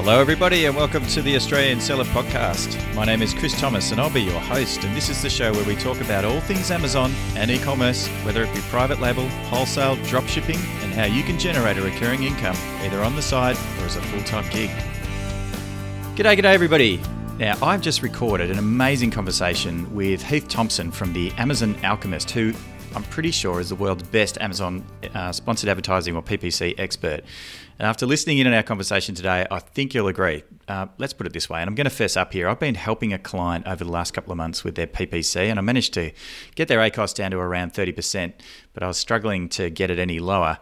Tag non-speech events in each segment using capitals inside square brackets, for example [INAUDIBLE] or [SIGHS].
Hello, everybody, and welcome to the Australian Seller Podcast. My name is Chris Thomas, and I'll be your host. And this is the show where we talk about all things Amazon and e commerce, whether it be private label, wholesale, drop shipping, and how you can generate a recurring income either on the side or as a full time gig. G'day, g'day, everybody. Now, I've just recorded an amazing conversation with Heath Thompson from the Amazon Alchemist, who I'm pretty sure is the world's best Amazon uh, sponsored advertising or PPC expert. And after listening in on our conversation today, I think you'll agree. Uh, let's put it this way, and I'm going to fess up here. I've been helping a client over the last couple of months with their PPC, and I managed to get their ACOS down to around 30%, but I was struggling to get it any lower.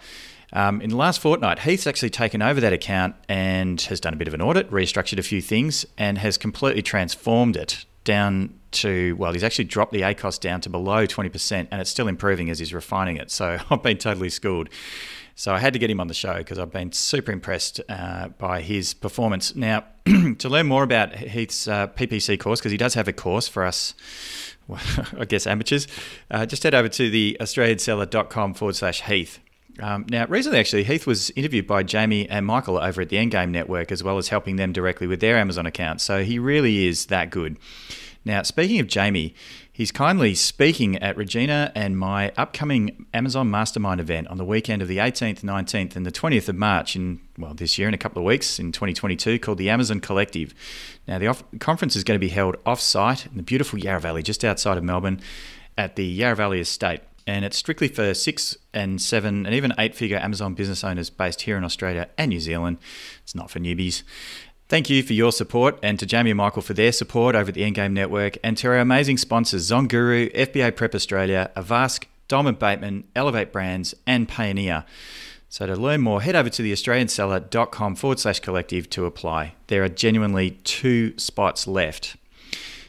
Um, in the last fortnight, Heath's actually taken over that account and has done a bit of an audit, restructured a few things, and has completely transformed it down to, well, he's actually dropped the ACOS down to below 20%, and it's still improving as he's refining it. So [LAUGHS] I've been totally schooled. So I had to get him on the show because I've been super impressed uh, by his performance. Now, [CLEARS THROAT] to learn more about Heath's uh, PPC course, because he does have a course for us, well, [LAUGHS] I guess amateurs, uh, just head over to the australianseller.com forward slash Heath. Um, now, recently, actually, Heath was interviewed by Jamie and Michael over at the Endgame Network, as well as helping them directly with their Amazon accounts. So he really is that good. Now, speaking of Jamie, he's kindly speaking at Regina and my upcoming Amazon Mastermind event on the weekend of the 18th, 19th, and the 20th of March in, well, this year in a couple of weeks in 2022 called the Amazon Collective. Now, the off- conference is going to be held off site in the beautiful Yarra Valley, just outside of Melbourne, at the Yarra Valley Estate. And it's strictly for six and seven and even eight figure Amazon business owners based here in Australia and New Zealand. It's not for newbies. Thank you for your support and to Jamie and Michael for their support over at the Endgame Network and to our amazing sponsors Zonguru, FBA Prep Australia, Avask, Diamond Bateman, Elevate Brands, and Payoneer. So to learn more, head over to the theaustralianseller.com forward slash collective to apply. There are genuinely two spots left.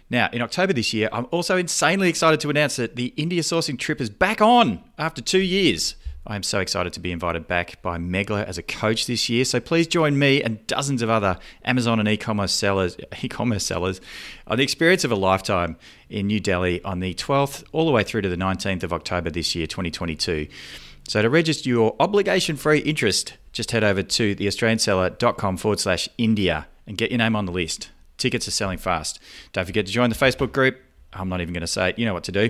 Now, in October this year, I'm also insanely excited to announce that the India sourcing trip is back on after two years. I am so excited to be invited back by Megla as a coach this year. So please join me and dozens of other Amazon and e-commerce sellers, [LAUGHS] e-commerce sellers, on the experience of a lifetime in New Delhi on the 12th all the way through to the 19th of October this year, 2022. So to register your obligation-free interest, just head over to theaustralianseller.com forward slash India and get your name on the list. Tickets are selling fast. Don't forget to join the Facebook group. I'm not even going to say it. You know what to do.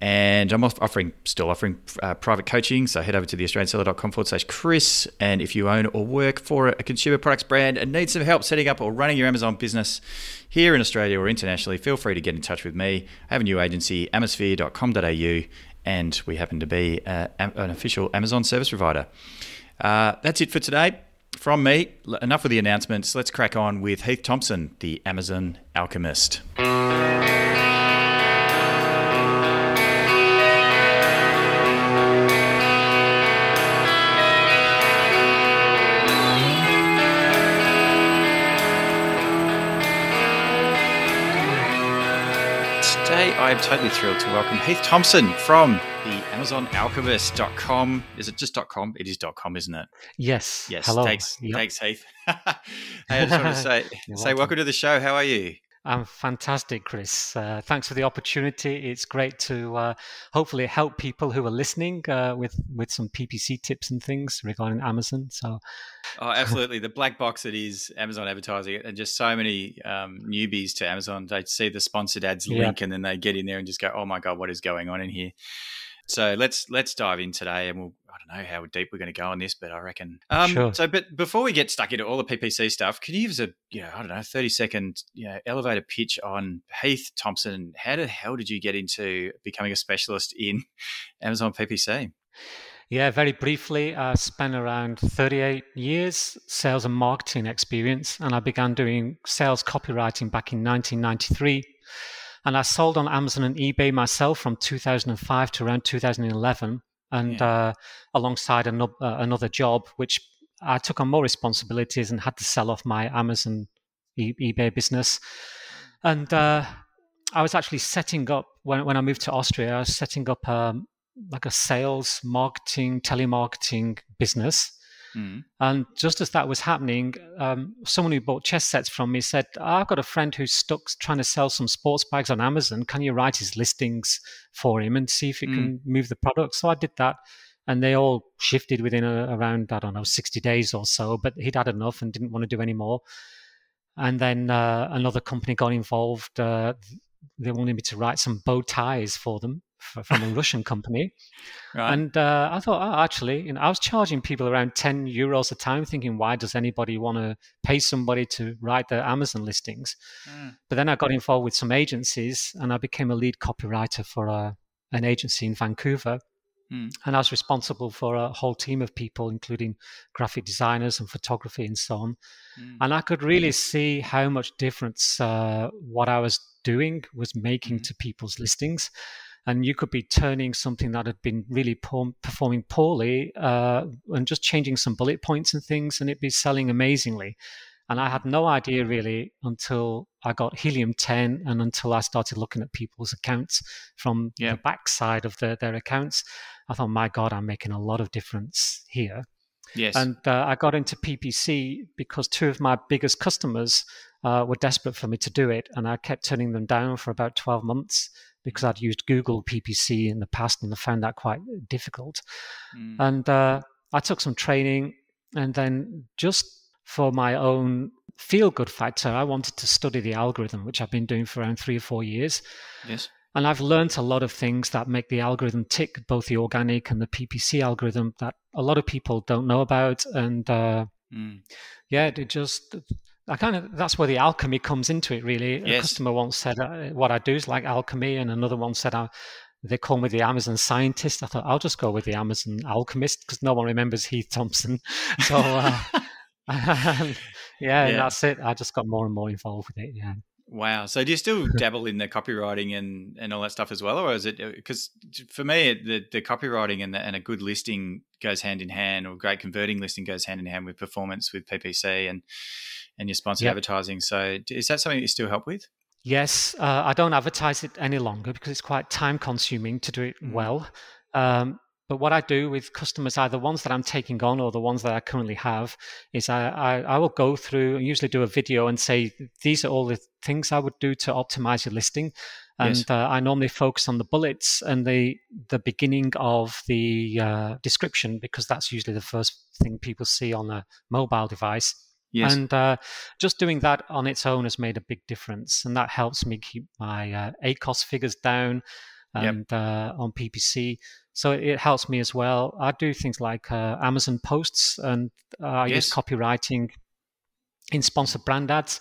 And I'm offering, still offering uh, private coaching. So head over to theaustralianseller.com forward slash Chris. And if you own or work for a consumer products brand and need some help setting up or running your Amazon business here in Australia or internationally, feel free to get in touch with me. I have a new agency, amasphere.com.au, and we happen to be uh, an official Amazon service provider. Uh, that's it for today. From me, enough of the announcements. Let's crack on with Heath Thompson, the Amazon Alchemist. I am totally thrilled to welcome Heath Thompson from the AmazonAlchemist.com. Is it just .com? It is .com, isn't it? Yes. Yes. Hello. Thanks, Yep. thanks Heath. [LAUGHS] hey, I just want to [LAUGHS] say, say welcome. welcome to the show. How are you? I'm fantastic, Chris. Uh, thanks for the opportunity. It's great to uh, hopefully help people who are listening uh, with with some PPC tips and things regarding Amazon. So Oh, absolutely. the black box that is Amazon advertising, and just so many um, newbies to Amazon. They see the sponsored ads Yeah. link, and then they get in there and just go, "Oh my god, what is going on in here?" So let's let's dive in today, and we'll. I don't know how deep we're going to go on this, but I reckon. Um, Sure. So, but before we get stuck into all the PPC stuff, can you give us a, you know, I don't know, thirty second, you know, elevator pitch on Heath Thompson? How the hell did you get into becoming a specialist in [LAUGHS] Amazon PPC? yeah, very briefly, I spent around 38 years sales and marketing experience, and I began doing sales copywriting back in 1993. And I sold on Amazon and eBay myself from 2005 to around 2011, and uh, alongside ano- uh, another job, which I took on more responsibilities and had to sell off my Amazon e- eBay business. And uh, I was actually setting up when when I moved to Austria. I was setting up um, like a sales, marketing, telemarketing business. Mm. And just as that was happening, um, someone who bought chess sets from me said, I've got a friend who's stuck trying to sell some sports bags on Amazon. Can you write his listings for him and see if he Mm. can move the product? So I did that. and they all shifted within a, around I don't know 60 days or so. But he'd had enough and didn't want to do any more. And then uh, another company got involved. Uh, they wanted me to write some bow ties for them from a Russian company. Right. And uh, I thought, oh, actually, you know, I was charging people around 10 euros a time, thinking, why does anybody want to pay somebody to write their Amazon listings? Mm. But then I got involved with some agencies and I became a lead copywriter for a, uh, an agency in Vancouver. Mm. And I was responsible for a whole team of people, including graphic designers and photography and so on. Mm. And I could really see how much difference uh, what I was doing was making mm-hmm. to people's listings and you could be turning something that had been really poor, performing poorly uh, and just changing some bullet points and things, and it'd be selling amazingly. And I had no idea really until I got Helium 10 and until I started looking at people's accounts from the backside of the, their accounts. I thought, my God, I'm making a lot of difference here. Yes. And uh, I got into PPC because two of my biggest customers uh, were desperate for me to do it. And I kept turning them down for about 12 months because I'd used Google PPC in the past and I found that quite difficult. Mm. And uh, I took some training, and then just for my own feel good factor, I wanted to study the algorithm, which I've been doing for around three or four years. Yes. And I've learned a lot of things that make the algorithm tick, both the organic and the PPC algorithm that a lot of people don't know about. And uh, mm. yeah, it just I kind of that's where the alchemy comes into it. Really, yes. a customer once said uh, what I do is like alchemy, and another one said I, uh, they call me the Amazon scientist. I thought I'll just go with the Amazon alchemist because no one remembers Heath Thompson. [LAUGHS] So uh, [LAUGHS] yeah, yeah, that's it. I just got more and more involved with it. Yeah. Wow. So do you still [LAUGHS] dabble in the copywriting and, and all that stuff as well, or is it because uh, for me the the copywriting and the, and a good listing goes hand in hand, or great converting listing goes hand in hand with performance with PPC and and your sponsored yep. advertising. So is that something that you still help with? Yes, uh, I don't advertise it any longer because it's quite time consuming to do it mm. well. Um, but what I do with customers, either ones that I'm taking on or the ones that I currently have, is I, I, I will go through and usually do a video and say, these are all the things I would do to optimize your listing. And yes. uh, I normally focus on the bullets and the the beginning of the uh, description because that's usually the first thing people see on a mobile device. Yes. And uh, just doing that on its own has made a big difference. And that helps me keep my uh, ACOS figures down and yep. uh, on PPC. So it helps me as well. I do things like uh, Amazon posts and uh, I yes. use copywriting in sponsored brand ads.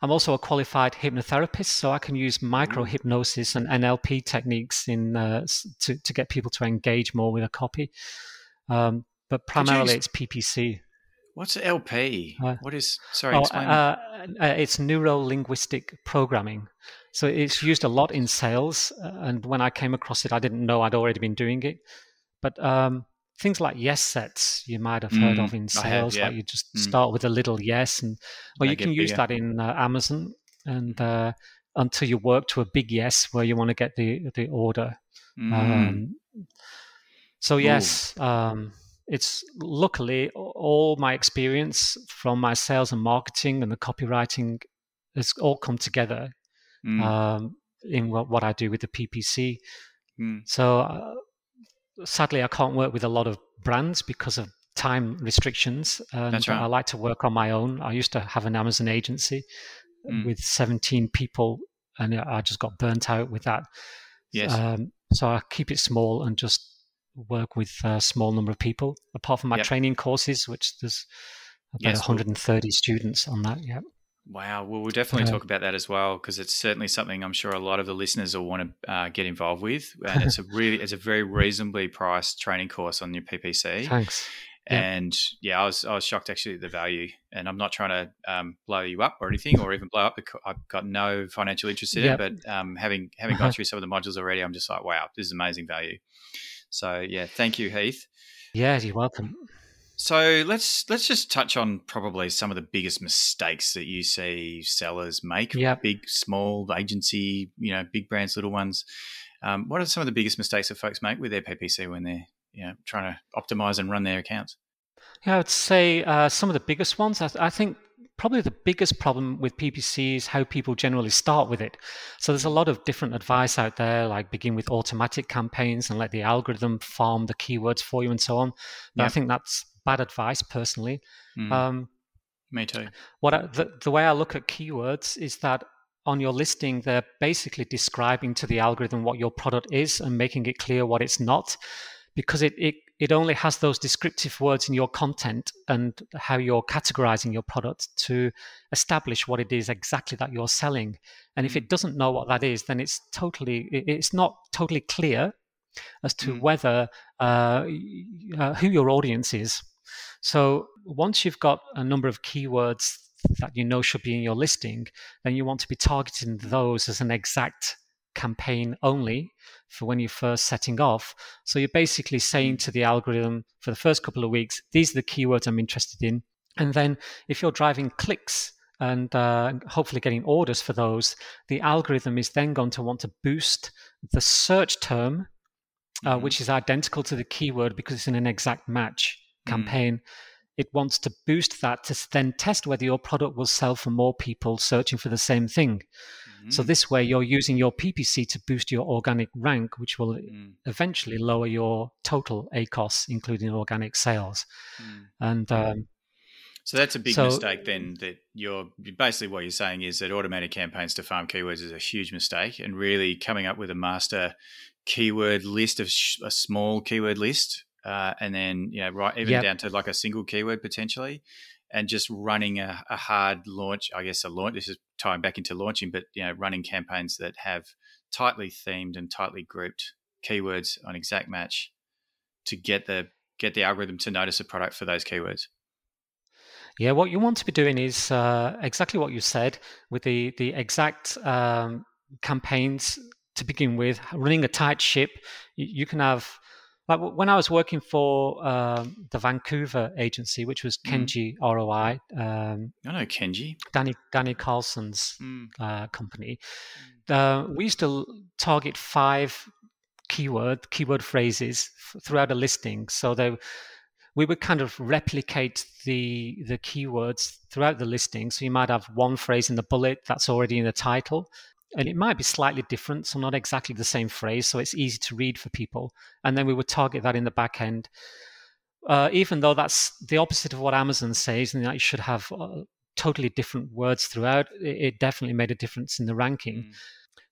I'm also a qualified hypnotherapist, so I can use micro hypnosis and NLP techniques in uh, to to get people to engage more with a copy. Um, but primarily, it's PPC. What's LP? Uh, what is? Sorry, oh, explain. Uh, uh, it's neuro linguistic programming. So it's used a lot in sales. Uh, and when I came across it, I didn't know I'd already been doing it. But um, things like yes sets you might have heard mm, of in sales, have, yeah. like you just mm. start with a little yes, and well, you can use that in uh, Amazon, and uh, until you work to a big yes where you want to get the the order. Mm. Um, so yes. Um, it's luckily all my experience from my sales and marketing and the copywriting has all come together mm. um, in what, what, I do with the PPC. Mm. So uh, sadly, I can't work with a lot of brands because of time restrictions. And right. I like to work on my own. I used to have an Amazon agency mm. with 17 people, and I just got burnt out with that. Yes. Um, so I keep it small and just work with a small number of people, apart from my yep. training courses, which there's about yes, 130 students on that. Yeah. Wow. Well, we'll definitely uh, talk about that as well because it's certainly something I'm sure a lot of the listeners will want to uh, get involved with, and it's a [LAUGHS] really it's a very reasonably priced training course on your PPC. Thanks. And yeah, I was I was shocked actually at the value, and I'm not trying to um, blow you up or anything, or even blow up. I've got no financial interest in yep. it, but um, having having gone through some of the modules already, I'm just like, wow, this is amazing value. So yeah, thank you, Heath. Yeah, you're welcome. So let's let's just touch on probably some of the biggest mistakes that you see sellers make. Yeah, big, small, agency, you know, big brands, little ones. Um, what are some of the biggest mistakes that folks make with their PPC when they're you know trying to optimize and run their accounts? Yeah, I would say uh, some of the biggest ones. I, I think probably the biggest problem with PPC is how people generally start with it. So there's a lot of different advice out there, like begin with automatic campaigns and let the algorithm farm the keywords for you and so on. But yep. I think that's bad advice personally. Mm. Um, Me too. What I, the, the way I look at keywords is that on your listing, they're basically describing to the algorithm what your product is and making it clear what it's not because it, it it only has those descriptive words in your content and how you're categorizing your product to establish what it is exactly that you're selling. And if mm. it doesn't know what that is, then it's totally it's not totally clear as to mm. whether uh, uh, who your audience is. So once you've got a number of keywords that you know should be in your listing, then you want to be targeting those as an exact campaign only for when you're first setting off. So you're basically saying mm. to the algorithm for the first couple of weeks, these are the keywords I'm interested in. And then if you're driving clicks and uh, hopefully getting orders for those, the algorithm is then going to want to boost the search term, uh, mm-hmm. which is identical to the keyword because it's in an exact match mm. campaign. Mm. It wants to boost that to then test whether your product will sell for more people searching for the same thing. So mm. this way, you're using your PPC to boost your organic rank, which will mm. eventually lower your total ACOS, including organic sales. Mm. And um, so that's a big so, mistake. Then that you're basically what you're saying is that automated campaigns to farm keywords is a huge mistake, and really coming up with a master keyword list of sh- a small keyword list, uh, and then you know right even yep. down to like a single keyword potentially and just running a, a, hard launch. I guess a launch. This is tying back into launching, but you know, running campaigns that have tightly themed and tightly grouped keywords on exact match to get the get the algorithm to notice a product for those keywords. Yeah, what you want to be doing is uh, exactly what you said with the the exact um, campaigns to begin with. Running a tight ship, you, you can have like when I was working for um, the Vancouver agency, which was mm. Kenji mm. ROI. Um, I know Kenji. Danny Danny Carlson's mm. uh, company. Uh, we used to target five keyword keyword phrases f- throughout a listing, so they we would kind of replicate the the keywords throughout the listing. So you might have one phrase in the bullet that's already in the title, and it might be slightly different, so not exactly the same phrase, so it's easy to read for people. And then we would target that in the back end. Uh, even though that's the opposite of what Amazon says, and that you should have uh, totally different words throughout, it, it, definitely made a difference in the ranking. Mm.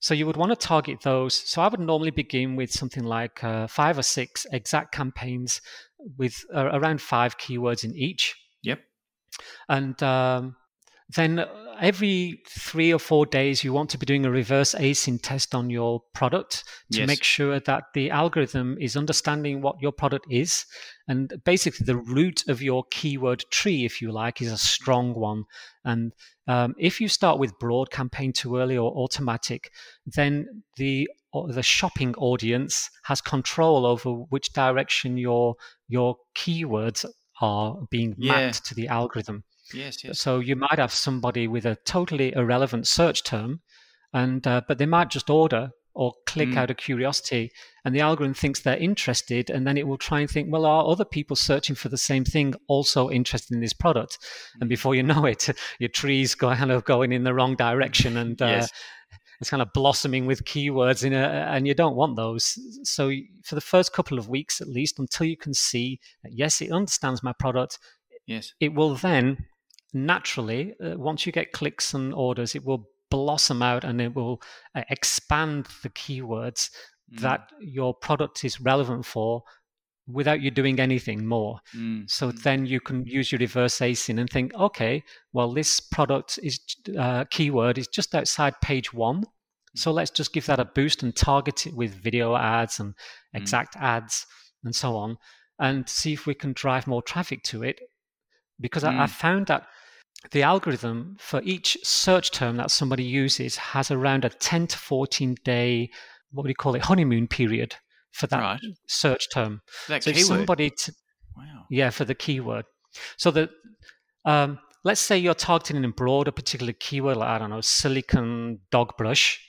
So you would want to target those. So I would normally begin with something like uh, five or six exact campaigns with uh, around five keywords in each. Yep. And um, then every three or four days you want to be doing a reverse ASIN test on your product to yes. make sure that the algorithm is understanding what your product is and basically the root of your keyword tree if you like is a strong one and um, if you start with broad campaign too early or automatic then the the shopping audience has control over which direction your your keywords are being yeah. mapped to the algorithm Yes, yes. So you might have somebody with a totally irrelevant search term, and uh, but they might just order or click mm. out of curiosity, and the algorithm thinks they're interested, and then it will try and think, well, are other people searching for the same thing also interested in this product? And mm. before you know it, [LAUGHS] your tree's kind of going in the wrong direction, [LAUGHS] and uh, yes. it's kind of blossoming with keywords in a, and you don't want those. So for the first couple of weeks, at least, until you can see that yes, it understands my product. Yes, it will then naturally, uh, once you get clicks and orders, it will blossom out and it will uh, expand the keywords mm. that your product is relevant for without you doing anything more. Mm. So mm. then you can use your reverse ASIN and think, okay, well, this product is uh, keyword is just outside page one. So let's just give that a boost and target it with video ads and mm. exact ads and so on, and see if we can drive more traffic to it. Because I, I mm. found that the algorithm for each search term that somebody uses has around a 10 to 14 day, what do you call it, honeymoon period for that right. search term. That so keyword. somebody, t- wow. yeah, for the keyword. So that, um, let's say you're targeting in broad a particular keyword, like, I don't know, silicon dog brush,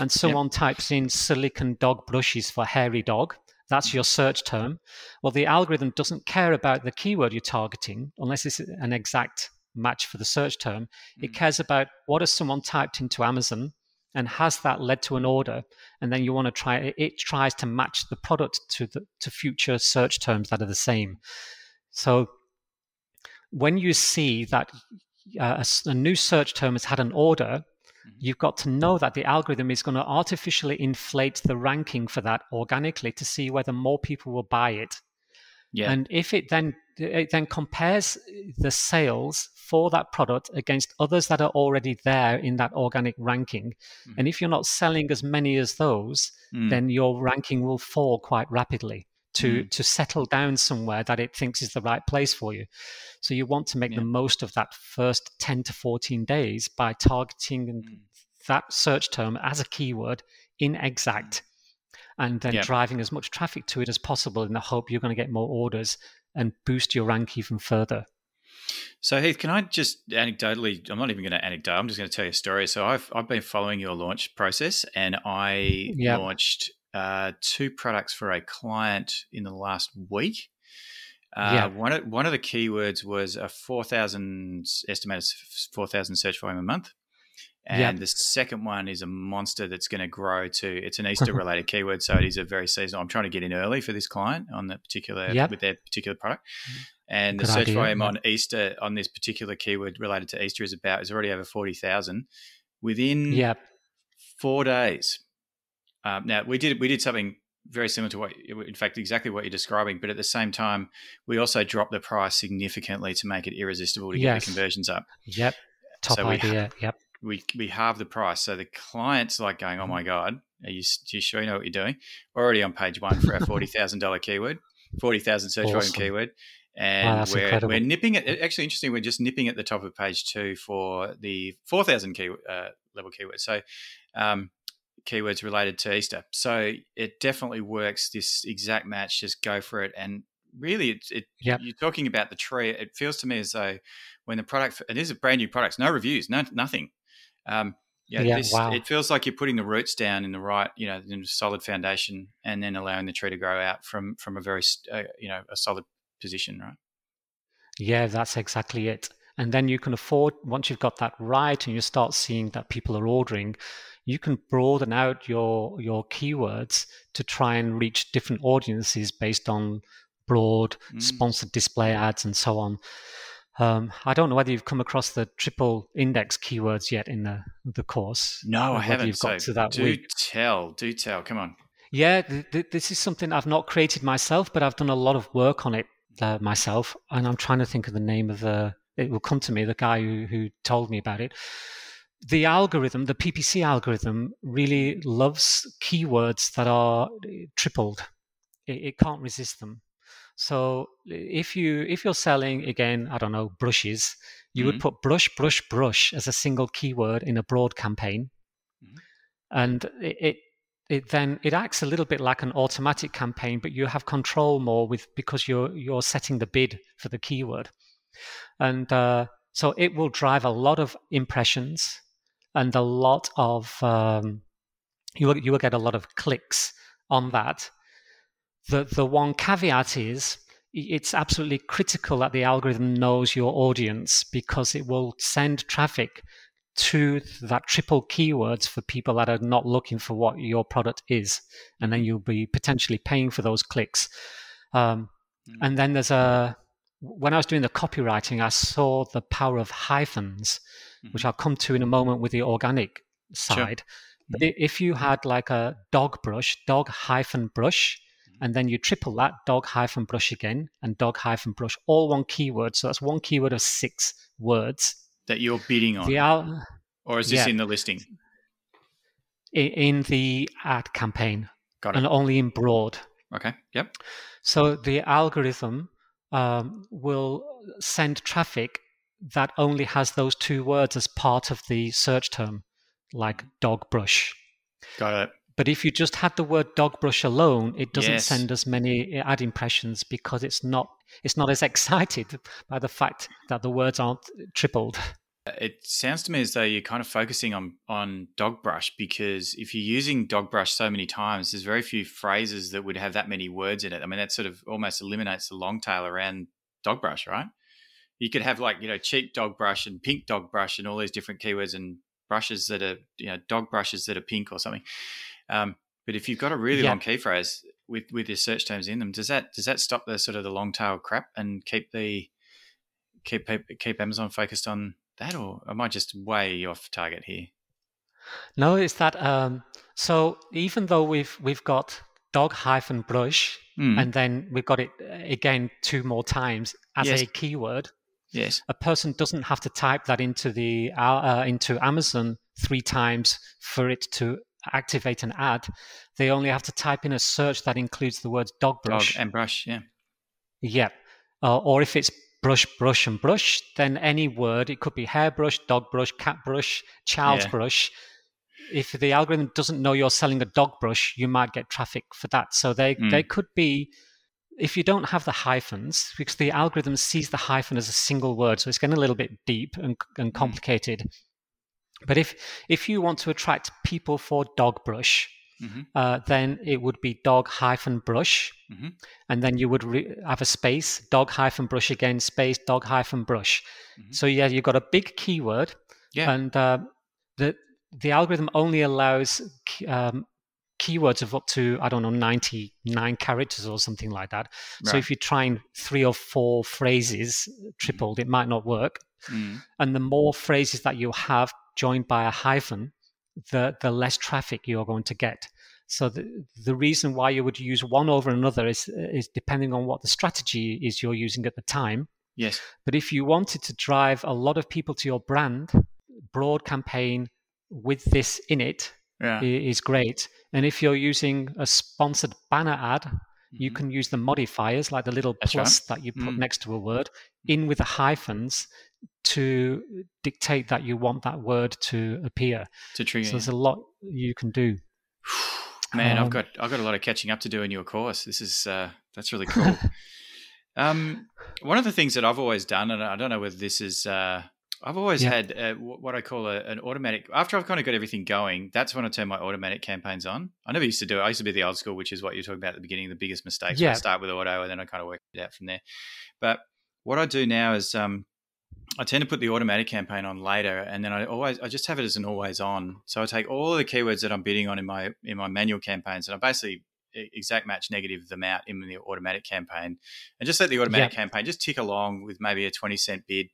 and someone yep. types in silicon dog brushes for hairy dog. That's your search term. Well, the algorithm doesn't care about the keyword you're targeting unless it's an exact match for the search term. Mm. It cares about what has someone typed into Amazon and has that led to an order and then you want to try it tries to match the product to the to future search terms that are the same so when you see that uh, a, a, new search term has had an order mm-hmm. you've got to know that the algorithm is going to artificially inflate the ranking for that organically to see whether more people will buy it yeah. and if it then it then compares the sales for that product against others that are already there in that organic ranking. Mm. And if you're not selling as many as those, mm. then your ranking will fall quite rapidly to mm. to settle down somewhere that it thinks is the right place for you. So you want to make yeah. the most of that first 10 to 14 days by targeting mm. that search term as a keyword in exact mm. And then yeah. driving as much traffic to it as possible in the hope you're going to get more orders and boost your rank even further. So Heath, can I just anecdotally? I'm not even going to anecdote. I'm just going to tell you a story. So I've I've been following your launch process, and I yep. launched uh, two products for a client in the last week. Uh, yeah. One of one of the keywords was a four thousand estimated four thousand search volume a month, and yep. the second one is a monster that's going to grow to. It's an Easter [LAUGHS] related keyword, so it is a very seasonal. I'm trying to get in early for this client on that particular yep. with their particular product. And Good the search idea. volume yep. on Easter on this particular keyword related to Easter is about is already over forty thousand within yep. four days. Um, now we did we did something very similar to what, in fact, exactly what you're describing. But at the same time, we also dropped the price significantly to make it irresistible to yes. get the conversions up. Yep. Top so idea. We, yep we we halve the price. So the client's like going, "Oh my god, are you, are you sure you know what you're doing?" Already on page one for our forty thousand dollar keyword, forty thousand search awesome. volume keyword, and wow, we're incredible. we're nipping it. Actually, interesting. We're just nipping at the top of page two for the four thousand key uh, level keyword. So. Um, keywords related to Easter. So it definitely works. This exact match, just go for it. And really, it, it yep. you're talking about the tree. It feels to me as though when the product, and this is a brand new product, no reviews, no nothing. Um, yeah, yeah this, wow. it feels like you're putting the roots down in the right, you know, in a solid foundation, and then allowing the tree to grow out from from a very, uh, you know, a solid position, right? Yeah, that's exactly it. And then you can afford once you've got that right, and you start seeing that people are ordering, you can broaden out your your keywords to try and reach different audiences based on broad mm. sponsored display ads and so on. Um, I don't know whether you've come across the triple index keywords yet in the the course. No, I haven't. You've got so to that do week. tell, do tell. Come on. Yeah, th- th- this is something I've not created myself, but I've done a lot of work on it uh, myself, and I'm trying to think of the name of the. It will come to me. The guy who who told me about it. The algorithm, the PPC algorithm, really loves keywords that are tripled. It, it can't resist them. So if you if you're selling again, I don't know, brushes, you mm-hmm. would put brush, brush, brush as a single keyword in a broad campaign, mm-hmm. and it, it it then it acts a little bit like an automatic campaign, but you have control more with because you're you're setting the bid for the keyword, and uh, so it will drive a lot of impressions and a lot of um, you will you will get a lot of clicks on that the, the one caveat is it's absolutely critical that the algorithm knows your audience because it will send traffic to that triple keywords for people that are not looking for what your product is. And then you'll be potentially paying for those clicks. Um, mm. And then there's a, when I was doing the copywriting, I saw the power of hyphens, mm-hmm. which I'll come to in a moment with the organic side. Sure. But mm-hmm. if you had like a dog brush, dog hyphen brush, and then you triple that dog hyphen brush again and dog hyphen brush, all one keyword. So that's one keyword of six words that you're bidding on. Al- or is this yeah, in the listing? In the ad campaign. Got it. And only in broad. Okay. Yep. So the algorithm um, will send traffic that only has those two words as part of the search term, like dog brush. Got it. But if you just had the word dog brush alone, it doesn't yes. send as many eh, ad impressions because it's not it's not as [LAUGHS] excited by the fact that the words aren't eh, tripled. Uh, it sounds to me as though you're kind of focusing on on dog brush because if you're using dog brush so many times, there's very few phrases that would have that many words in it. I mean, that sort of almost eliminates the long tail around dog brush, right? you could have like you know cheap dog brush and pink dog brush and all these different keywords and brushes that are you know dog brushes that are pink or something. Um, but if you've got a really yeah. long key phrase with with your search terms in them, does that does that stop the sort of the long tail crap and keep the keep keep Amazon focused on that, or am I just way off target here? No, it's that. Um, so even though we've we've got dog hyphen brush, mm. and then we've got it uh, again two more times as yes. a keyword. Yes, a person doesn't have to type that into the uh, uh, into Amazon three times for it to activate an ad. They only have to type in a search that includes the words dog brush dog and brush. Yeah, yeah. Uh, or if it's brush, brush, and brush, then any word, it could be hairbrush, dog brush, cat brush, child's yeah. brush, if the algorithm doesn't know you're selling a dog brush, you might get traffic for that. So they mm. they could be if you don't have the hyphens, because the algorithm sees the hyphen as a single word, so it's getting a little bit deep and, and hmm. complicated. Mm. But if if you want to attract people for dog brush, mm-hmm. uh, then it would be dog hyphen brush, mm-hmm. and then you would re- have a space dog hyphen brush again space dog hyphen brush. Mm-hmm. So yeah, you've got a big keyword, yeah. and uh, the the algorithm only allows um, keywords of up to I don't know 99 characters or something like that. Right. So if you're trying three or four phrases tripled, mm. it might not work. Mm. And the more phrases that you have joined by a hyphen, the the less traffic you're going to get. So the the reason why you would use one over another is is depending on what the strategy is you're using at the time. Yes. But if you wanted to drive a lot of people to your brand, broad campaign with this in it yeah. is great. And if you're using a sponsored banner ad, mm-hmm. you can use the modifiers like the little That's plus right. that you put mm. next to a word in with the hyphens to dictate that you want that word to appear. To trigger. So there's a lot you can do. [SIGHS] Man, um, I've got I've got a lot of catching up to do in your course. This is uh, that's really [LAUGHS] cool. um, one of the things that I've always done, and I don't know whether this is uh, I've always yeah. had uh, what I call a, an automatic. After I've kind of got everything going, that's when I turn my automatic campaigns on. I never used to do it. I used to be the old school, which is what you're talking about at the beginning. The biggest mistakes. Yeah. I start with auto, and then I kind of work it out from there. But what I do now is um, I tend to put the automatic campaign on later, and then I always I just have it as an always on. So I take all the keywords that I'm bidding on in my in my manual campaigns, and I basically exact match negative them out in the automatic campaign, and just let the automatic yeah. campaign just tick along with maybe a twenty cent bid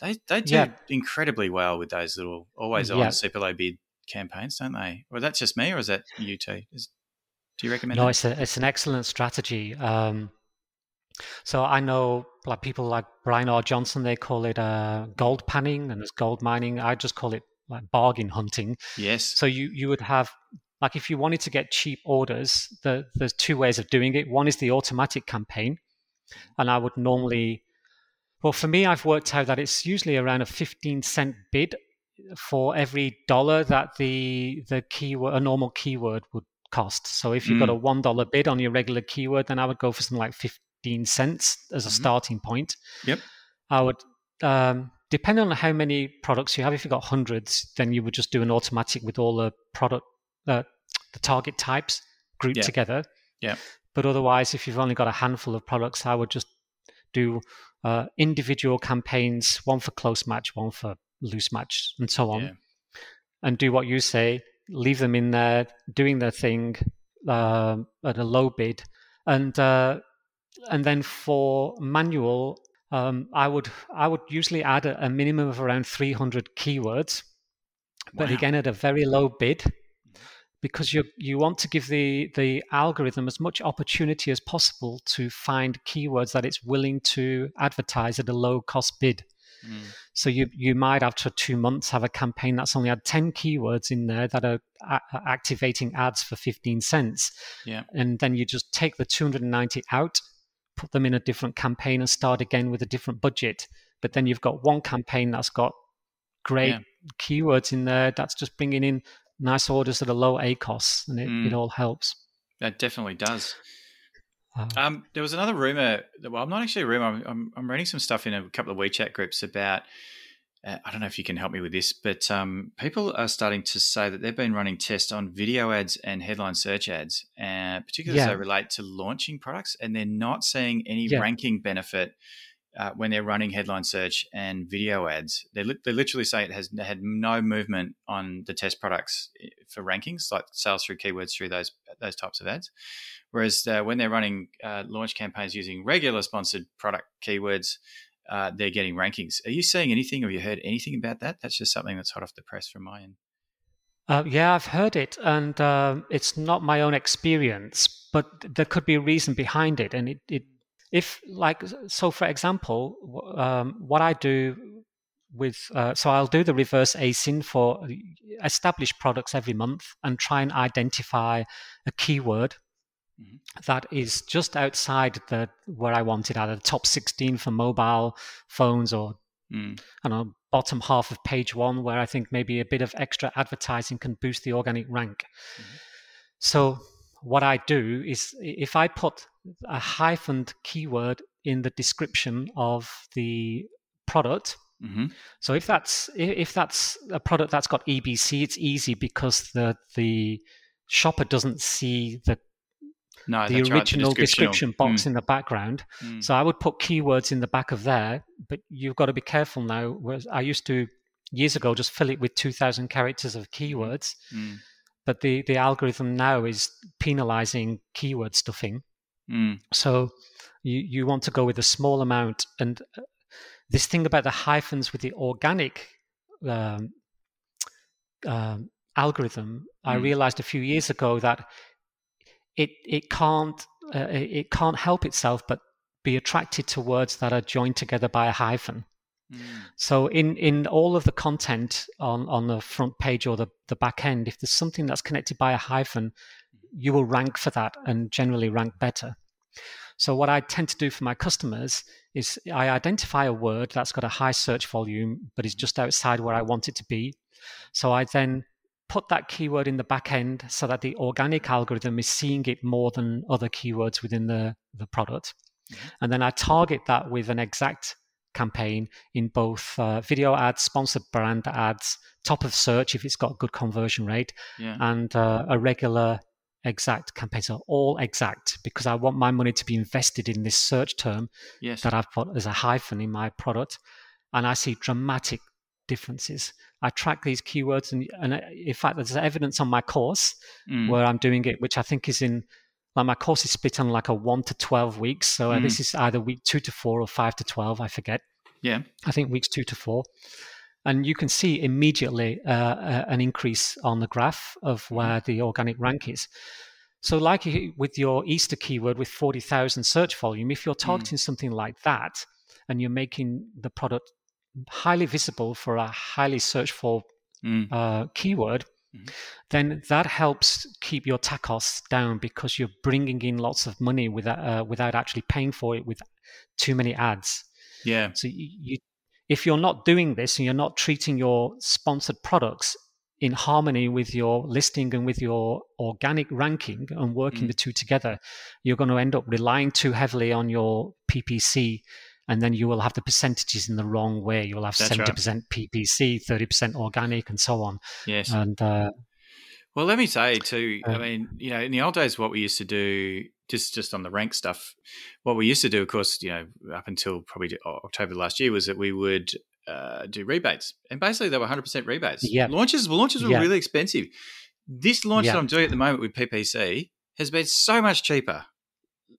they they do yeah. incredibly well with those little always on yeah. super low bid campaigns, don't they? Or that's just me, or is that you too? Is, do you recommend? No, it's a, it's an excellent strategy. Um, so I know like people like Brian R. Johnson, they call it uh, gold panning and there's gold mining. I just call it like bargain hunting. Yes. So you you would have like if you wanted to get cheap orders, the, there's two ways of doing it. One is the automatic campaign, and I would normally well, for me, I've worked out that it's usually around a 15 cent bid for every dollar that the the keyword a normal keyword would cost. So if you've mm. got a mm. one dollar bid on your regular keyword, then I would go for something like 15 cents as a mm-hmm. starting point. Yep. I would um, depending on how many products you have. If you've got hundreds, then you would just do an automatic with all the product uh, the target types grouped together. Yeah. But otherwise, if you've only got a handful of products, I would just do uh, individual campaigns, one for close match, one for loose match, and so on, yeah. and do what you say. Leave them in there, doing their thing uh, at a low bid, and uh, and then for manual, um, I would I would usually add a, a minimum of around 300 keywords, but wow. again at a very low bid because you you want to give the the algorithm as much opportunity as possible to find keywords that it's willing to advertise at a low cost bid. Mm. So you you might after two months have a campaign that's only had ten keywords in there that are a- activating ads for fifteen cents. Yeah, and then you just take the two hundred and ninety out, put them in a different campaign, and start again with a different budget. But then you've got one campaign that's got great yeah. keywords in there that's just bringing in nice orders at a low ACOS, and it, mm. it all helps. That definitely does. Uh, um, there was another rumor. Well, I'm not actually a rumor. I'm, I'm, I'm, reading some stuff in a couple of WeChat groups about. Uh, I don't know if you can help me with this, but um, people are starting to say that they've been running tests on video ads and headline search ads, uh, particularly yeah. as they relate to launching products, and they're not seeing any yeah. ranking benefit uh, when they're running headline search and video ads, they, li- they literally say it has had no movement on the test products eh, for rankings, like sales through keywords through those those types of ads. Whereas uh, when they're running uh, launch campaigns using regular sponsored product keywords, uh, they're getting rankings. Are you seeing anything? Have you heard anything about that? That's just something that's hot off the press from my end. Uh, yeah, I've heard it, and uh, it's not my own experience, but there could be a reason behind it. And it, it if like so, for example, um, what I do with uh, so I'll do the reverse ASIN for established products every month and try and identify a keyword mm-hmm. that is just outside the where I wanted, either the top 16 for mobile phones or mm. I don't know bottom half of page one, where I think maybe a bit of extra advertising can boost the organic rank. Mm-hmm. So what I do is if I put a hyphened keyword in the description of the product. Mm-hmm. So if that's if that's a product that's got EBC, it's easy because the the shopper doesn't see the no, the original right, the description box mm. in the background. Mm. So I would put keywords in the back of there, but you've got to be careful now. Whereas I used to years ago just fill it with 2,000 characters of keywords, mm. but the the algorithm now is penalizing keyword stuffing. Mm. So you you want to go with a small amount, and uh, this thing about the hyphens with the organic. Um, um, algorithm, I mm. realized a few years ago that it it can't uh, it can't help itself but be attracted to words that are joined together by a hyphen. Mm. So in in all of the content on on the front page or the the back end, if there's something that's connected by a hyphen, you will rank for that and generally rank better. So what I tend to do for my customers is I identify a word that's got a high search volume but is just outside where I want it to be. So I then put that keyword in the back end so that the organic algorithm is seeing it more than other keywords within the, the product. Mm-hmm. And then I target that with an exact campaign in both uh, video ads, sponsored brand ads, top of search if it's got good conversion rate, yeah. and uh, a regular exact campaign. So all exact because I want my money to be invested in this search term yes. that I've put as a hyphen in my product. And I see dramatic differences. I track these keywords, and, and in fact, there's evidence on my course mm. where I'm doing it, which I think is in like my course is split on like a one to twelve weeks. So uh, mm. this is either week two to four or five to twelve. I forget. Yeah, I think weeks two to four, and you can see immediately uh, uh, an increase on the graph of mm. where the organic rank is. So, like with your Easter keyword with 40,000 search volume, if you're mm. targeting mm. something like that and you're making the product highly visible for a highly searched for mm. uh, keyword, mm-hmm. then that helps keep your TACoS down because you're bringing in lots of money without uh, without actually paying for it with too many ads. Yeah. So you, you, if you're not doing this and you're not treating your sponsored products in harmony with your listing and with your organic ranking and working mm. the two together, you're going to end up relying too heavily on your PPC and then you will have the percentages in the wrong way. You'll have seventy percent PPC, thirty percent organic, and so on. Yes, and uh, well, let me say too. Uh, I mean, you know, in the old days, what we used to do, just just on the rank stuff, what we used to do, of course, you know, up until probably October last year, was that we would uh, do rebates, and basically they were hundred percent rebates. Yeah, launches launches were really expensive. This launch that I'm doing at the moment with PPC has been so much cheaper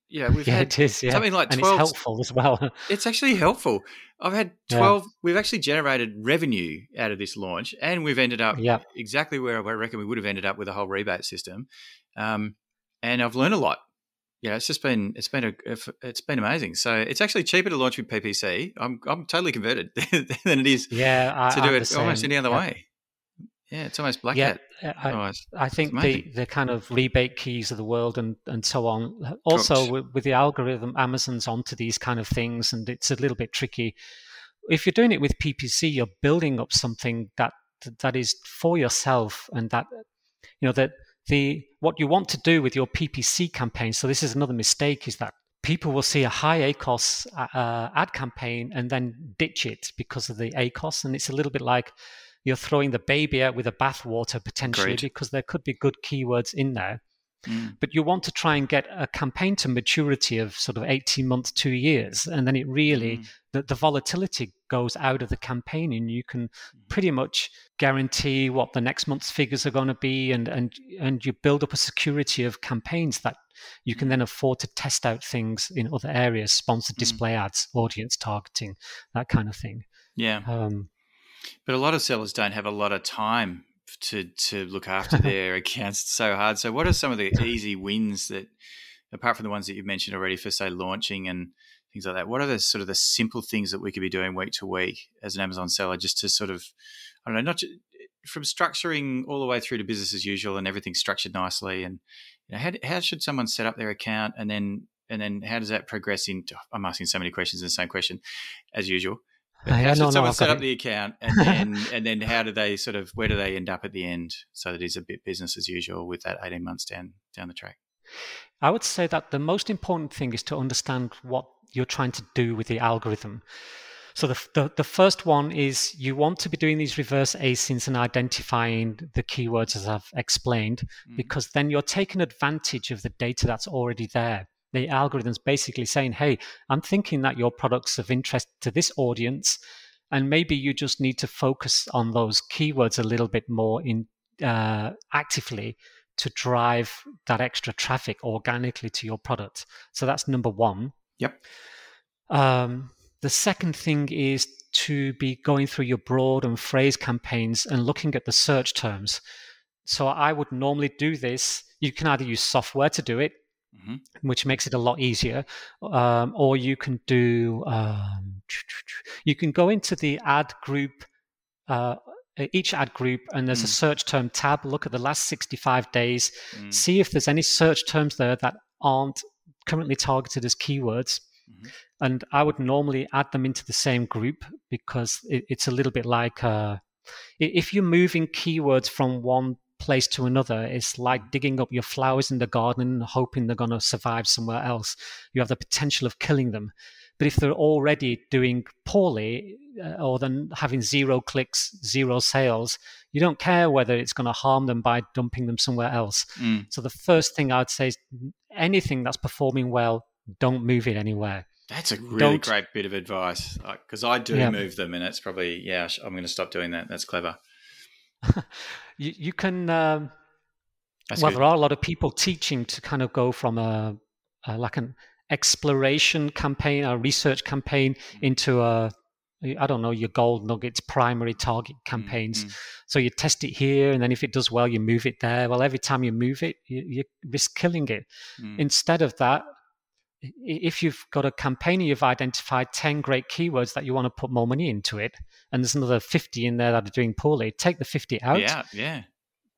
yeah, we've yeah, had it is, yeah. something like and 12. it's helpful as well. [LAUGHS] it's actually helpful. I've had 12, yeah. we've actually generated revenue out of this launch, and we've ended up yeah. exactly where I reckon we would have ended up with a whole rebate system. Um, and I've learned a lot. Yeah, it's just been it's been a it's been amazing. So it's actually cheaper to launch with PPC. I'm I'm totally converted [LAUGHS] than it is yeah, I, to do it almost any other way. Yeah, it's almost black yeah, hat. I, oh, I think the, the kind of rebate keys of the world and, and so on. Also, with, with, the algorithm, Amazon's onto these kind of things, and it's a little bit tricky. If you're doing it with PPC, you're building up something that that is for yourself, and that you know that the what you want to do with your PPC campaign. So this is another mistake: is that people will see a high ACOS uh, ad campaign and then ditch it because of the ACOS, and it's a little bit like you're throwing the baby out with the bathwater potentially Great. because there could be good keywords in there. Mm. But you want to try and get a campaign to maturity of sort of 18 months, two years. And then it really, mm. the, the volatility goes out of the campaign and you can mm. pretty much guarantee what the next month's figures are going to be. And, and, and you build up a security of campaigns that you can mm. then afford to test out things in other areas, sponsored mm. display ads, audience targeting, that kind of thing. Yeah. Um, but a lot of sellers don't have a lot of time to to look after [LAUGHS] their accounts it's so hard. So, what are some of the easy wins that, apart from the ones that you've mentioned already, for say launching and things like that? What are the sort of the simple things that we could be doing week to week as an Amazon seller, just to sort of, I don't know, not from structuring all the way through to business as usual and everything structured nicely, and you know, how how should someone set up their account, and then and then how does that progress into? I'm asking so many questions in the same question as usual how should no, someone no, set up the account, [LAUGHS] and then and then how do they sort of where do they end up at the end, so that is a bit business as usual with that eighteen months down down the track? I would say that the most important thing is to understand what you're trying to do with the algorithm. So the, the, the first one is you want to be doing these reverse ASINs and identifying the keywords as I've explained, mm-hmm. because then you're taking advantage of the data that's already there the algorithm's basically saying, hey, I'm thinking that your product's of interest to this audience, and maybe you just need to focus on those keywords a little bit more in uh, actively to drive that extra traffic organically to your product. So that's number one. Yep. Um, the second thing is to be going through your broad and phrase campaigns and looking at the search terms. So I would normally do this. You can either use software to do it, mm-hmm. which makes it a lot easier. Um, or you can do, um, you can go into the ad group, uh, each ad group, and there's mm. a search term tab. Look at the last 65 days, mm. see if there's any search terms there that aren't currently targeted as keywords. Mm-hmm. And I would normally add them into the same group because it, it's a little bit like uh, if you're moving keywords from one place to another. It's like digging up your flowers in the garden, hoping they're going to survive somewhere else. You have the potential of killing them. But if they're already doing poorly uh, or then having zero clicks, zero sales, you don't care whether it's going to harm them by dumping them somewhere else. Mm. So the first thing I'd say is anything that's performing well, don't move it anywhere. That's a really don't, great bit of advice because I do yeah. move them, and it's probably yeah. I'm going to stop doing that. That's clever. [LAUGHS] you, you can um, well good. there are a lot of people teaching to kind of go from a, a like an exploration campaign a research campaign mm. into a I don't know your gold nuggets primary target campaigns. Mm-hmm. So you test it here, and then if it does well, you move it there. Well, every time you move it, you, you risk killing it. Mm. Instead of that, if you've got a campaign and you've identified 10 great keywords that you want to put more money into it, and there's another 50 in there that are doing poorly, take the 50 out. Yeah, yeah.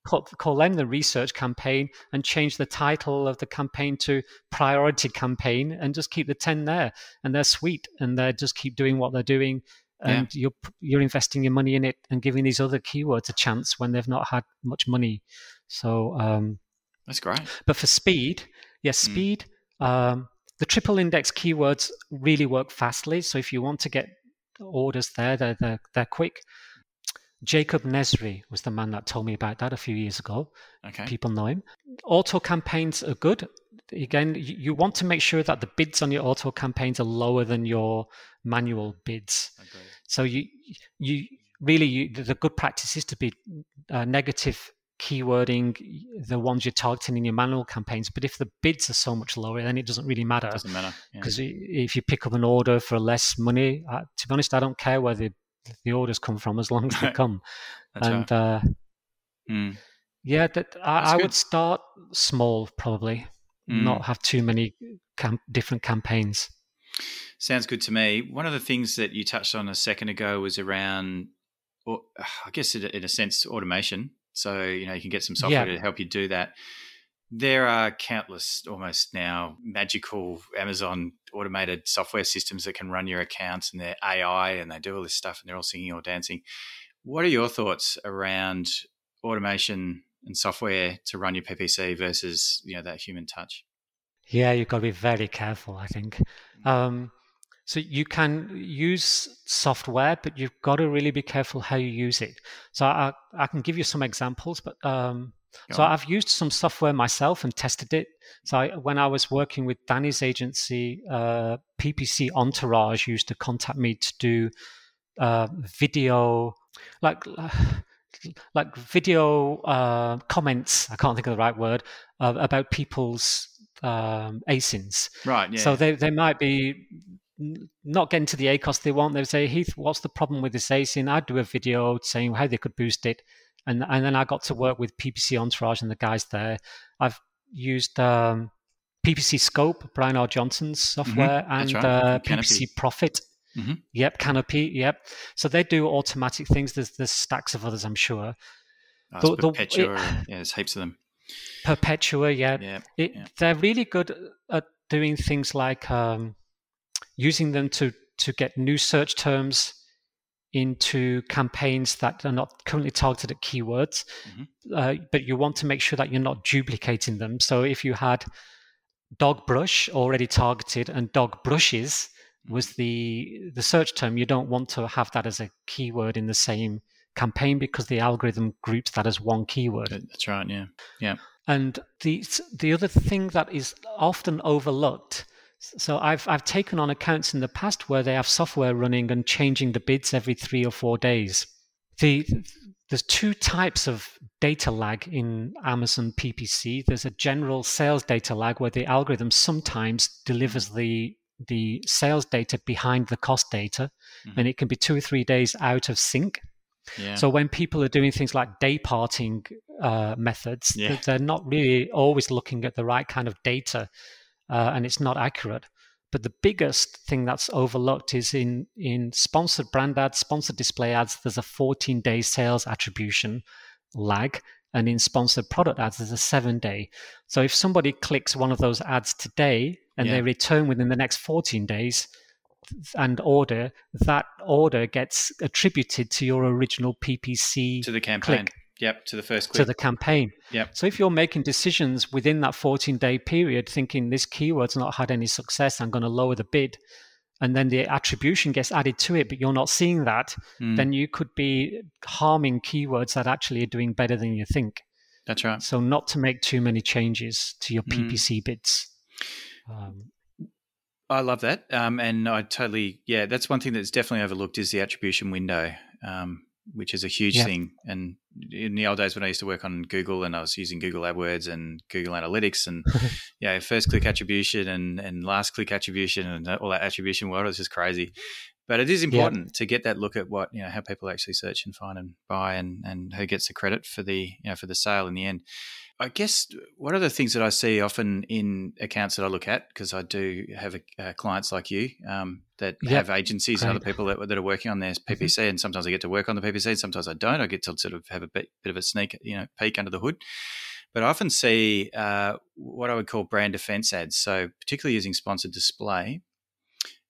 Call, call them the research campaign and change the title of the campaign to priority campaign and just keep the 10 there. And they're sweet and they just keep doing what they're doing. And yeah. you're you're investing your money in it and giving these other keywords a chance when they've not had much money. So um, that's great. But for speed, yes, yeah, mm. speed. Mm. Um, the triple index keywords really work fastly. So if you want to get orders there, they're, they're, they're quick. Jacob Nesri was the man that told me about that a few years ago. Okay. People know him. Auto campaigns are good. Again, you want to make sure that the bids on your auto campaigns are lower than your manual bids. Okay. So you you really you, the good practice is to be uh, negative keywording the ones you're targeting in your manual campaigns. But if the bids are so much lower, then it doesn't really matter. Doesn't matter because yeah. if you pick up an order for less money, uh, to be honest, I don't care where the the orders come from as long as they [LAUGHS] come. and uh, mm. yeah, that I, I would start small probably, mm. not have too many different campaigns. Sounds good to me. One of the things that you touched on a second ago was around, or I guess in a sense, automation. So, you know, you can get some software yeah. to help you do that. There are countless, almost now magical Amazon automated software systems that can run your accounts and they're AI and they do all this stuff and they're all singing or dancing. What are your thoughts around automation and software to run your PPC versus, you know, that human touch? Yeah, you've got to be very careful, I think. Mm. Um, so you can use software, but you've got to really be careful how you use it. So I, I can give you some examples, but um, so. I've used some software myself and tested it. So I, when I was working with Danny's agency, uh, PPC Entourage used to contact me to do uh, video, like [SIGHS] like video uh, comments. I can't think of the right word uh, about people's um, ASINs. Right. Yeah. So they they might be not getting to the ACOS they want. They would say, Heath, what's the problem with this ASIN? I'd do a video saying how they could boost it. And, and then I got to work with PPC Entourage and the guys there. I've used um, PPC Scope, Brian R. Johnson's mm-hmm. software, mm-hmm. and right. uh, PPC Profit. Mm-hmm. Yep, Canopy. Yep. So they do automatic things. There's there's stacks of others, I'm sure. Oh, the, Perpetua. The, it, yeah, there's heaps of them. Perpetua. Yeah. Yeah, it, yeah. They're really good at doing things like um, using them to to get new search terms into campaigns that are not currently targeted at keywords, mm-hmm. uh, but you want to make sure that you're not duplicating them. So if you had dog brush already targeted and dog brushes was mm-hmm. the the search term, you don't want to have that as a keyword in the same campaign because the algorithm groups that as one keyword. That's right. Yeah. Yeah. And the the other thing that is often overlooked so I've I've taken on accounts in the past where they have software running and changing the bids every three or four days. The there's two types of data lag in Amazon PPC. There's a general sales data lag where the algorithm sometimes delivers the the sales data behind the cost data, mm-hmm. and it can be two or three days out of sync. Yeah. So when people are doing things like day parting uh, methods, yeah. they're not really always looking at the right kind of data uh, and it's not accurate. But the biggest thing that's overlooked is in in sponsored brand ads, sponsored display ads. There's a 14 day sales attribution lag, and in sponsored product ads, there's a seven day. So if somebody clicks one of those ads today and yeah. they return within the next 14 days and order, that order gets attributed to your original PPC to the campaign. Click. Yep, to the first click. To the campaign. Yep. So if you're making decisions within that 14 day period, thinking this keyword's not had any success, I'm going to lower the bid, and then the attribution gets added to it, but you're not seeing that, mm. then you could be harming keywords that actually are doing better than you think. That's right. So not to make too many changes to your mm. PPC bids. Um, I love that, um, and I totally yeah. That's one thing that's definitely overlooked is the attribution window. Um, which is a huge yeah. thing. And in the old days when I used to work on Google and I was using Google AdWords and Google Analytics and [LAUGHS] yeah, first click attribution and, and last click attribution and all that attribution world is just crazy. But it is important yeah. to get that look at what you know how people actually search and find and buy and, and who gets the credit for the you know for the sale in the end. I guess one of the things that I see often in accounts that I look at, because I do have uh, clients like you um, that yep. have agencies Great. and other people that, that, are working on their PPC, mm-hmm. and sometimes I get to work on the PPC, and sometimes I don't. I get to sort of have a bit, bit of a sneak, you know, peek under the hood. But I often see uh, what I would call brand defense ads. So particularly using sponsored display,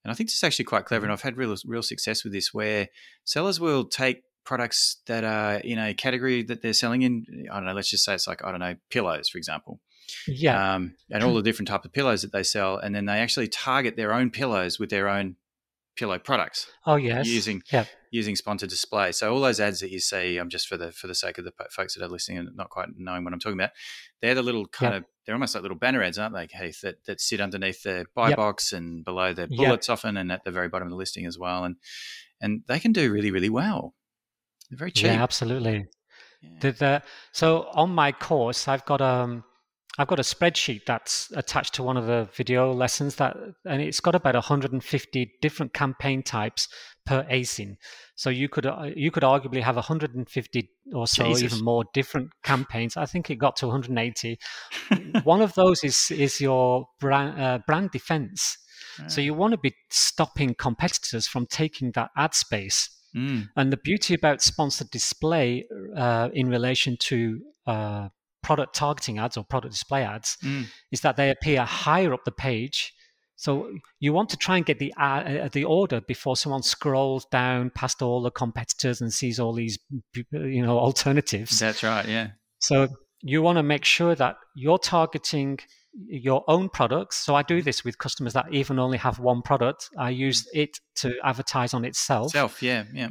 and I think this is actually quite clever, and mm-hmm. I've had real real success with this, where sellers will take products that are in a category that they're selling in. I don't know. Let's just say it's like I don't know pillows, for example. Yeah. Um, and all the different type of pillows that they sell, and then they actually target their own pillows with their own pillow products. Oh yes. Using yeah. using sponsored display. So all those ads that you see, I'm um, just for the for the sake of the folks that are listening and not quite knowing what I'm talking about. They're the little kind yep. of they're almost like little banner ads, aren't they, Heath? That that sit underneath the buy yep. box and below the bullets yep. often, and at the very bottom of the listing as well. And and they can do really really well. They're very cheap. Yeah, absolutely. Yeah. The, the, so on my course, I've got um, I've got a spreadsheet that's attached to one of the video lessons that, and it's got about 150 different campaign types per ASIN. So you could uh, you could arguably have 150 or so, Jesus. even more different campaigns. I think it got to 180. [LAUGHS] one of those is is your brand uh, brand defense. So you want to be stopping competitors from taking that ad space. Mm. And the beauty about sponsored display uh, in relation to uh, product targeting ads or product display ads mm. is that they appear higher up the page. So you want to try and get the uh, the order before someone scrolls down past all the competitors and sees all these you know alternatives. That's right. Yeah. So you want to make sure that you're targeting your own products. So I do mm-hmm. this with customers that even only have one product. I use mm. it to advertise on itself. Self, yeah, yeah.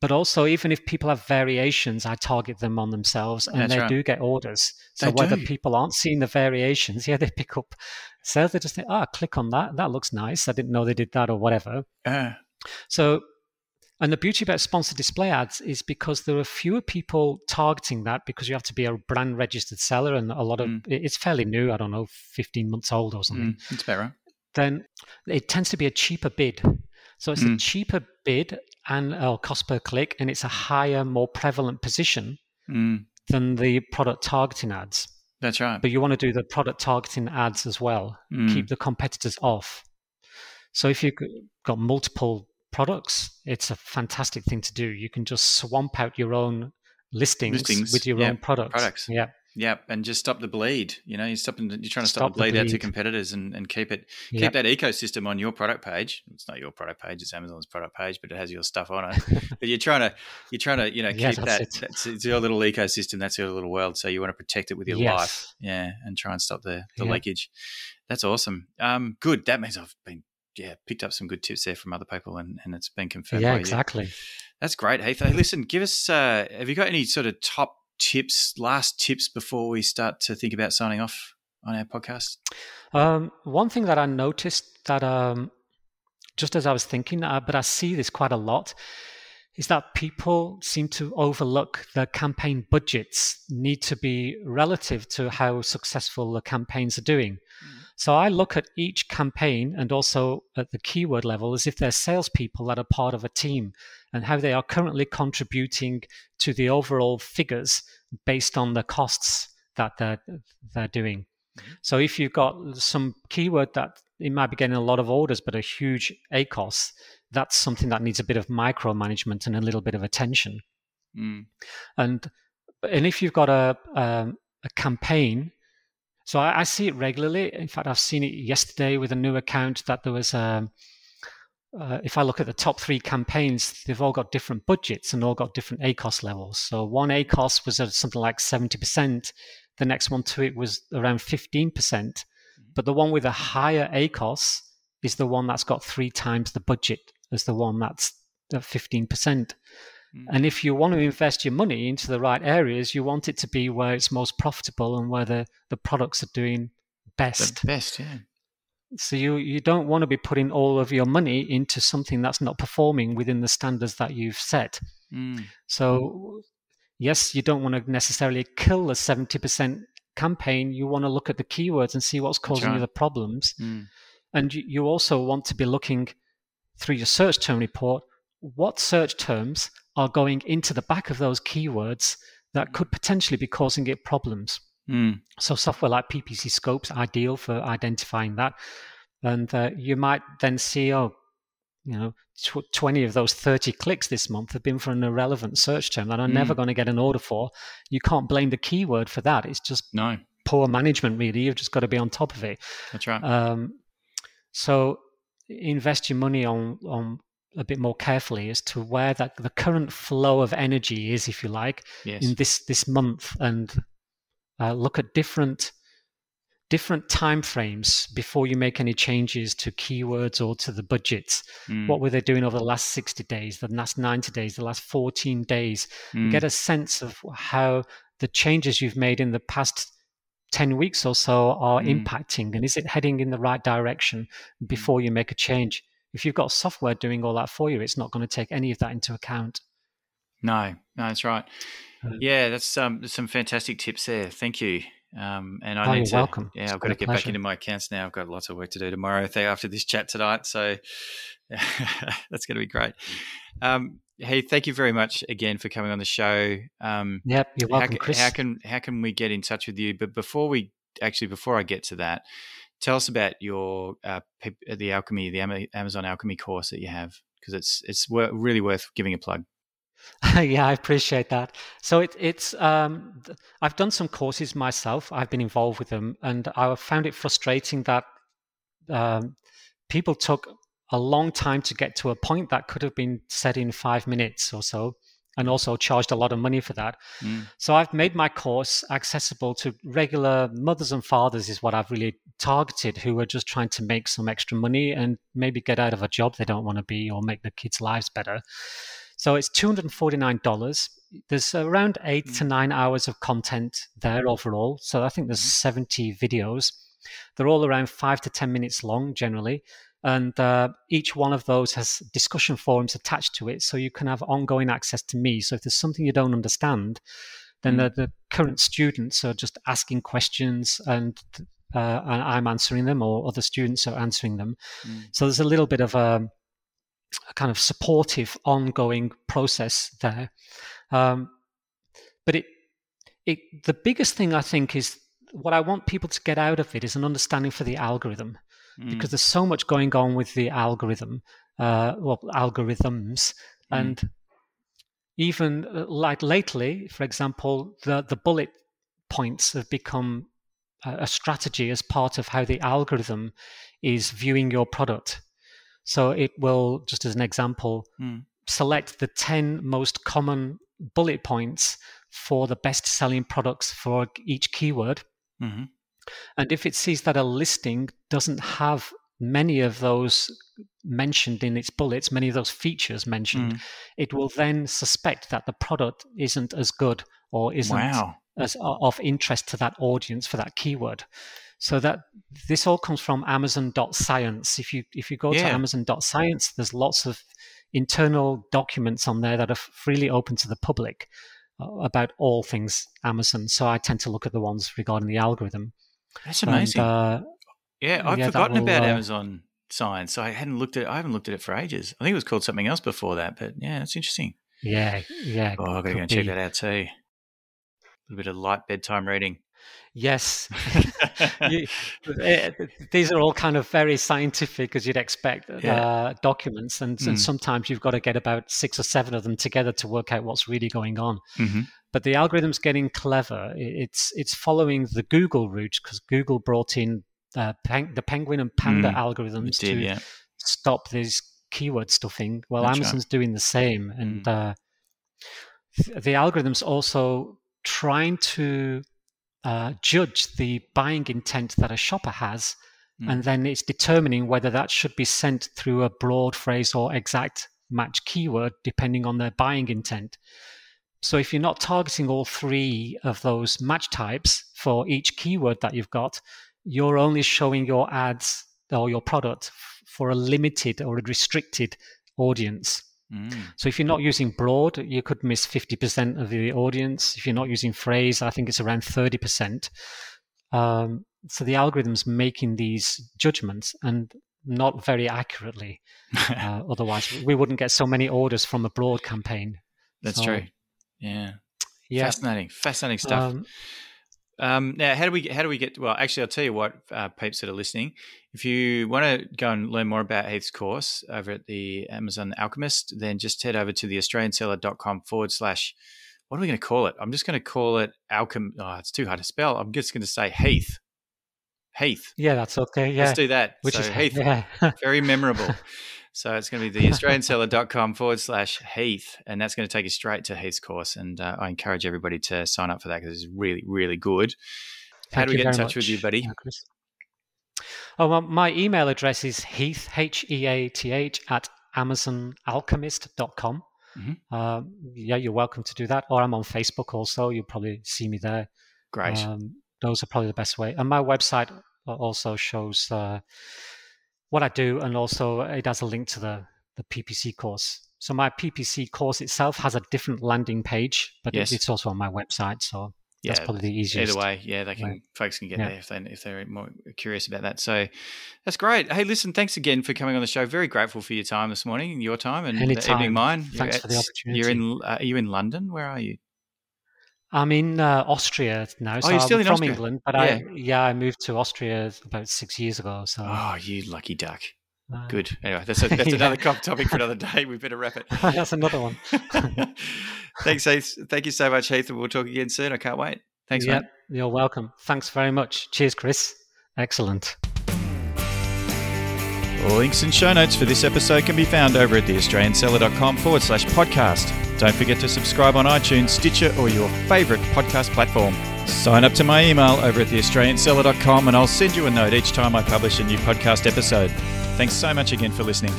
but also even if people have variations, I target them on themselves, and That's they right. do get orders. So They whether do. people aren't seeing the variations, [LAUGHS] yeah, they pick up sales. They just think, ah, click on that. That looks nice. I didn't know they did that or whatever. Uh, So, and the beauty about sponsored display ads is because there are fewer people targeting that because you have to be a brand registered seller, and a lot of Mm. it's fairly new. I don't know, fifteen months old or something. mm, about right. Then it tends to be a cheaper bid. So it's a Mm. cheaper bid and or cost per click, and it's a higher, more prevalent position Mm, than the product targeting ads. that's right. But you want to do the product targeting ads as well. Mm, Keep the competitors off. So if you've got multiple products, it's a fantastic thing to do. You can just swamp out your own listings, Listings, with your yeah, own products. products. Yeah. yeah, and just stop the bleed. You know, you're stopping. You're trying to stop, Stop the the bleed out to competitors and, and keep it keep that ecosystem on your product page. It's not your product page; it's Amazon's product page, but it has your stuff on it. [LAUGHS] but you're trying to you're trying to you know Yeah, keep that's that. it. That's it's your little ecosystem. That's your little world. So you want to protect it with your Yes. life, yeah, and try and stop the the Yeah. leakage. That's awesome. Um, good. That means I've been yeah picked up some good tips there from other people, and and it's been confirmed. Yeah, by you. exactly. That's great, Heath. Hey, listen, give us. Uh, have you got any sort of top tips, last tips before we start to think about signing off on our podcast? Um, one thing that I noticed that um, just as I was thinking, uh, but I see this quite a lot, is that people seem to overlook the campaign budgets need to be relative to how successful the campaigns are doing. So I look at each campaign and also at the keyword level as if they're salespeople that are part of a team and how they are currently contributing to the overall figures based on the costs that they're, they're doing. So if you've got some keyword that it might be getting a lot of orders but a huge ACOS, that's something that needs a bit of micromanagement and a little bit of attention. Mm. And and if you've got a um, a campaign, so I, I see it regularly. In fact, I've seen it yesterday with a new account that there was. Um, uh, if I look at the top three campaigns, they've all got different budgets and all got different ACOS levels. So one ACOS was at something like seventy percent. The next one to it was around fifteen percent. But the one with a higher ACOS is the one that's got three times the budget as the one that's at fifteen percent. Mm. And if you want to invest your money into the right areas, you want it to be where it's most profitable and where the, the products are doing best. The best, yeah. So you, you don't want to be putting all of your money into something that's not performing within the standards that you've set. Mm. So yes, you don't want to necessarily kill the 70% campaign. You want to look at the keywords and see what's causing right. you the problems. Mm. And you, you also want to be looking through your search term report what search terms are going into the back of those keywords that could potentially be causing it problems. Mm. So software like PPC Scopes ideal for identifying that, and uh, you might then see, oh, you know, tw- twenty of those thirty clicks this month have been for an irrelevant search term that I'm never Mm. going to get an order for. You can't blame the keyword for that. It's just No, poor management, really. You've just got to be on top of it. that's right. Um, so invest your money on on a bit more carefully as to where that the current flow of energy is, if you like, yes. in this this month, and uh, look at different different time frames before you make any changes to keywords or to the budgets. Mm. What were they doing over the last 60 days, the last 90 days, the last 14 days? Mm. Get a sense of how the changes you've made in the past 10 weeks or so are Mm. impacting and is it heading in the right direction before you make a change? If you've got software doing all that for you, it's not going to take any of that into account. No, no, that's right. Uh, Yeah, that's um, some fantastic tips there. Thank you. Um, and I Oh, need you're to. welcome. Yeah, It's I've got to get back into my accounts now. I've got lots of work to do tomorrow after this chat tonight. So [LAUGHS] that's going to be great. Um, hey, thank you very much again for coming on the show. Um, Yep, you're welcome, ca- Chris. how can how can we get in touch with you? But before we actually before I get to that, tell us about your uh, the alchemy, the Amazon alchemy course that you have because it's it's really worth giving a plug. [LAUGHS] yeah, I appreciate that. So it, it's um, I've done some courses myself. I've been involved with them, and I found it frustrating that um, people took a long time to get to a point that could have been said in five minutes or so, and also charged a lot of money for that. Mm. So I've made my course accessible to regular mothers and fathers, is what I've really targeted, who are just trying to make some extra money and maybe get out of a job they don't want to be or make their kids' lives better. So it's $249. There's around eight mm. to nine hours of content there overall. So I think there's mm-hmm. 70 videos. They're all around five to 10 minutes long generally. And uh, each one of those has discussion forums attached to it. So you can have ongoing access to me. So if there's something you don't understand, then mm. the, the, current students are just asking questions and, uh, and I'm answering them, or other students are answering them. Mm. So there's a little bit of a, a kind of supportive, ongoing process there. Um, but it, it, the biggest thing I think is what I want people to get out of it is an understanding for the algorithm, mm. because there's so much going on with the algorithm, uh, well, algorithms, mm. and even uh, like lately, for example, the the bullet points have become a strategy as part of how the algorithm is viewing your product. So it will, just as an example, mm. select the 10 most common bullet points for the best selling products for each keyword Mm-hmm. And if it sees that a listing doesn't have many of those mentioned in its bullets, many of those features mentioned, mm. it will then suspect that the product isn't as good or isn't wow. as of interest to that audience for that keyword. So that this all comes from Amazon.science. If you if you go yeah. to Amazon.science, there's lots of internal documents on there that are freely open to the public uh, about all things Amazon. So I tend to look at the ones regarding the algorithm. That's amazing. And, uh, yeah, I've yeah, forgotten will, about uh, Amazon Science. I hadn't looked at. I haven't looked at it for ages. I think it was called something else before that. But yeah, that's interesting. Yeah, yeah. Oh, I've got to go and check that out too. A little bit of light bedtime reading. Yes. [LAUGHS] you, [LAUGHS] eh, these are all kind of very scientific, as you'd expect, yeah. uh, documents. And, mm. and, sometimes you've got to get about six or seven of them together to work out what's really going on. Mm-hmm. But the algorithm's getting clever. It's, it's following the Google route because Google brought in uh, peng- the penguin and panda mm. algorithms did, to yeah. stop this keyword stuffing. Well, That's Amazon's right. doing the same. And mm. uh, the algorithm's also trying to uh, judge the buying intent that a shopper has, mm. and then it's determining whether that should be sent through a broad phrase or exact match keyword depending on their buying intent. So if you're not targeting all three of those match types for each keyword that you've got, you're only showing your ads or your product for a limited or a restricted audience. Mm. So if you're not using broad, you could miss 50% of the audience. If you're not using phrase, I think it's around 30%. Um, so the algorithm's making these judgments and not very accurately. [LAUGHS] uh, otherwise, we wouldn't get so many orders from a broad campaign. That's so, true. Yeah. Yeah. Fascinating. Fascinating stuff. Um, um, now, how do we how do we get? Well, actually, I'll tell you what, uh, peeps that are listening. If you want to go and learn more about Heath's course over at the Amazon Alchemist, then just head over to the AustralianSeller.com forward slash. What are we going to call it? I'm just going to call it Alchem. Oh, it's too hard to spell. I'm just going to say Heath. Heath. Yeah, that's okay. Yeah, let's do that. Which so is Heath. Yeah. [LAUGHS] very memorable. So it's going to be the australianseller.com forward slash Heath, and that's going to take you straight to Heath's course. And uh, I encourage everybody to sign up for that because it's really, really good. How Thank do we get in touch much, with you, buddy? Oh, well, my email address is heath, H E A T H, at amazonalchemist.com. Mm-hmm. Uh, yeah, you're welcome to do that. Or I'm on Facebook also. You'll probably see me there. Great. Um, those are probably the best way. And my website also shows uh, what I do, and also it has a link to the the PPC course. So my PPC course itself has a different landing page, but yes. it's also on my website. So yeah, that's probably the easiest. Either way, yeah, they can way. folks can get yeah. there if they if they're more curious about that. So that's great. Hey, listen, thanks again for coming on the show. Very grateful for your time this morning, your time, and Anytime. the evening mine. Thanks you're for the opportunity. You're in. Uh, are you in London? Where are you? I'm in uh, Austria now. So oh, you're still I'm in from Austria? England, but yeah. I yeah I moved to Austria about six years ago. So oh, you lucky duck. Uh, Good. Anyway, that's, a, [LAUGHS] that's yeah. another topic for another [LAUGHS] day. We better wrap it. [LAUGHS] that's another one. Thanks, Heath. Thank you so much, Heath. And we'll talk again soon. I can't wait. Thanks, yep, mate. You're welcome. Thanks very much. Cheers, Chris. Excellent. Links and show notes for this episode can be found over at theaustralianseller.com forward slash podcast. Don't forget to subscribe on iTunes, Stitcher, or your favourite podcast platform. Sign up to my email over at theaustralianseller.com and I'll send you a note each time I publish a new podcast episode. Thanks so much again for listening.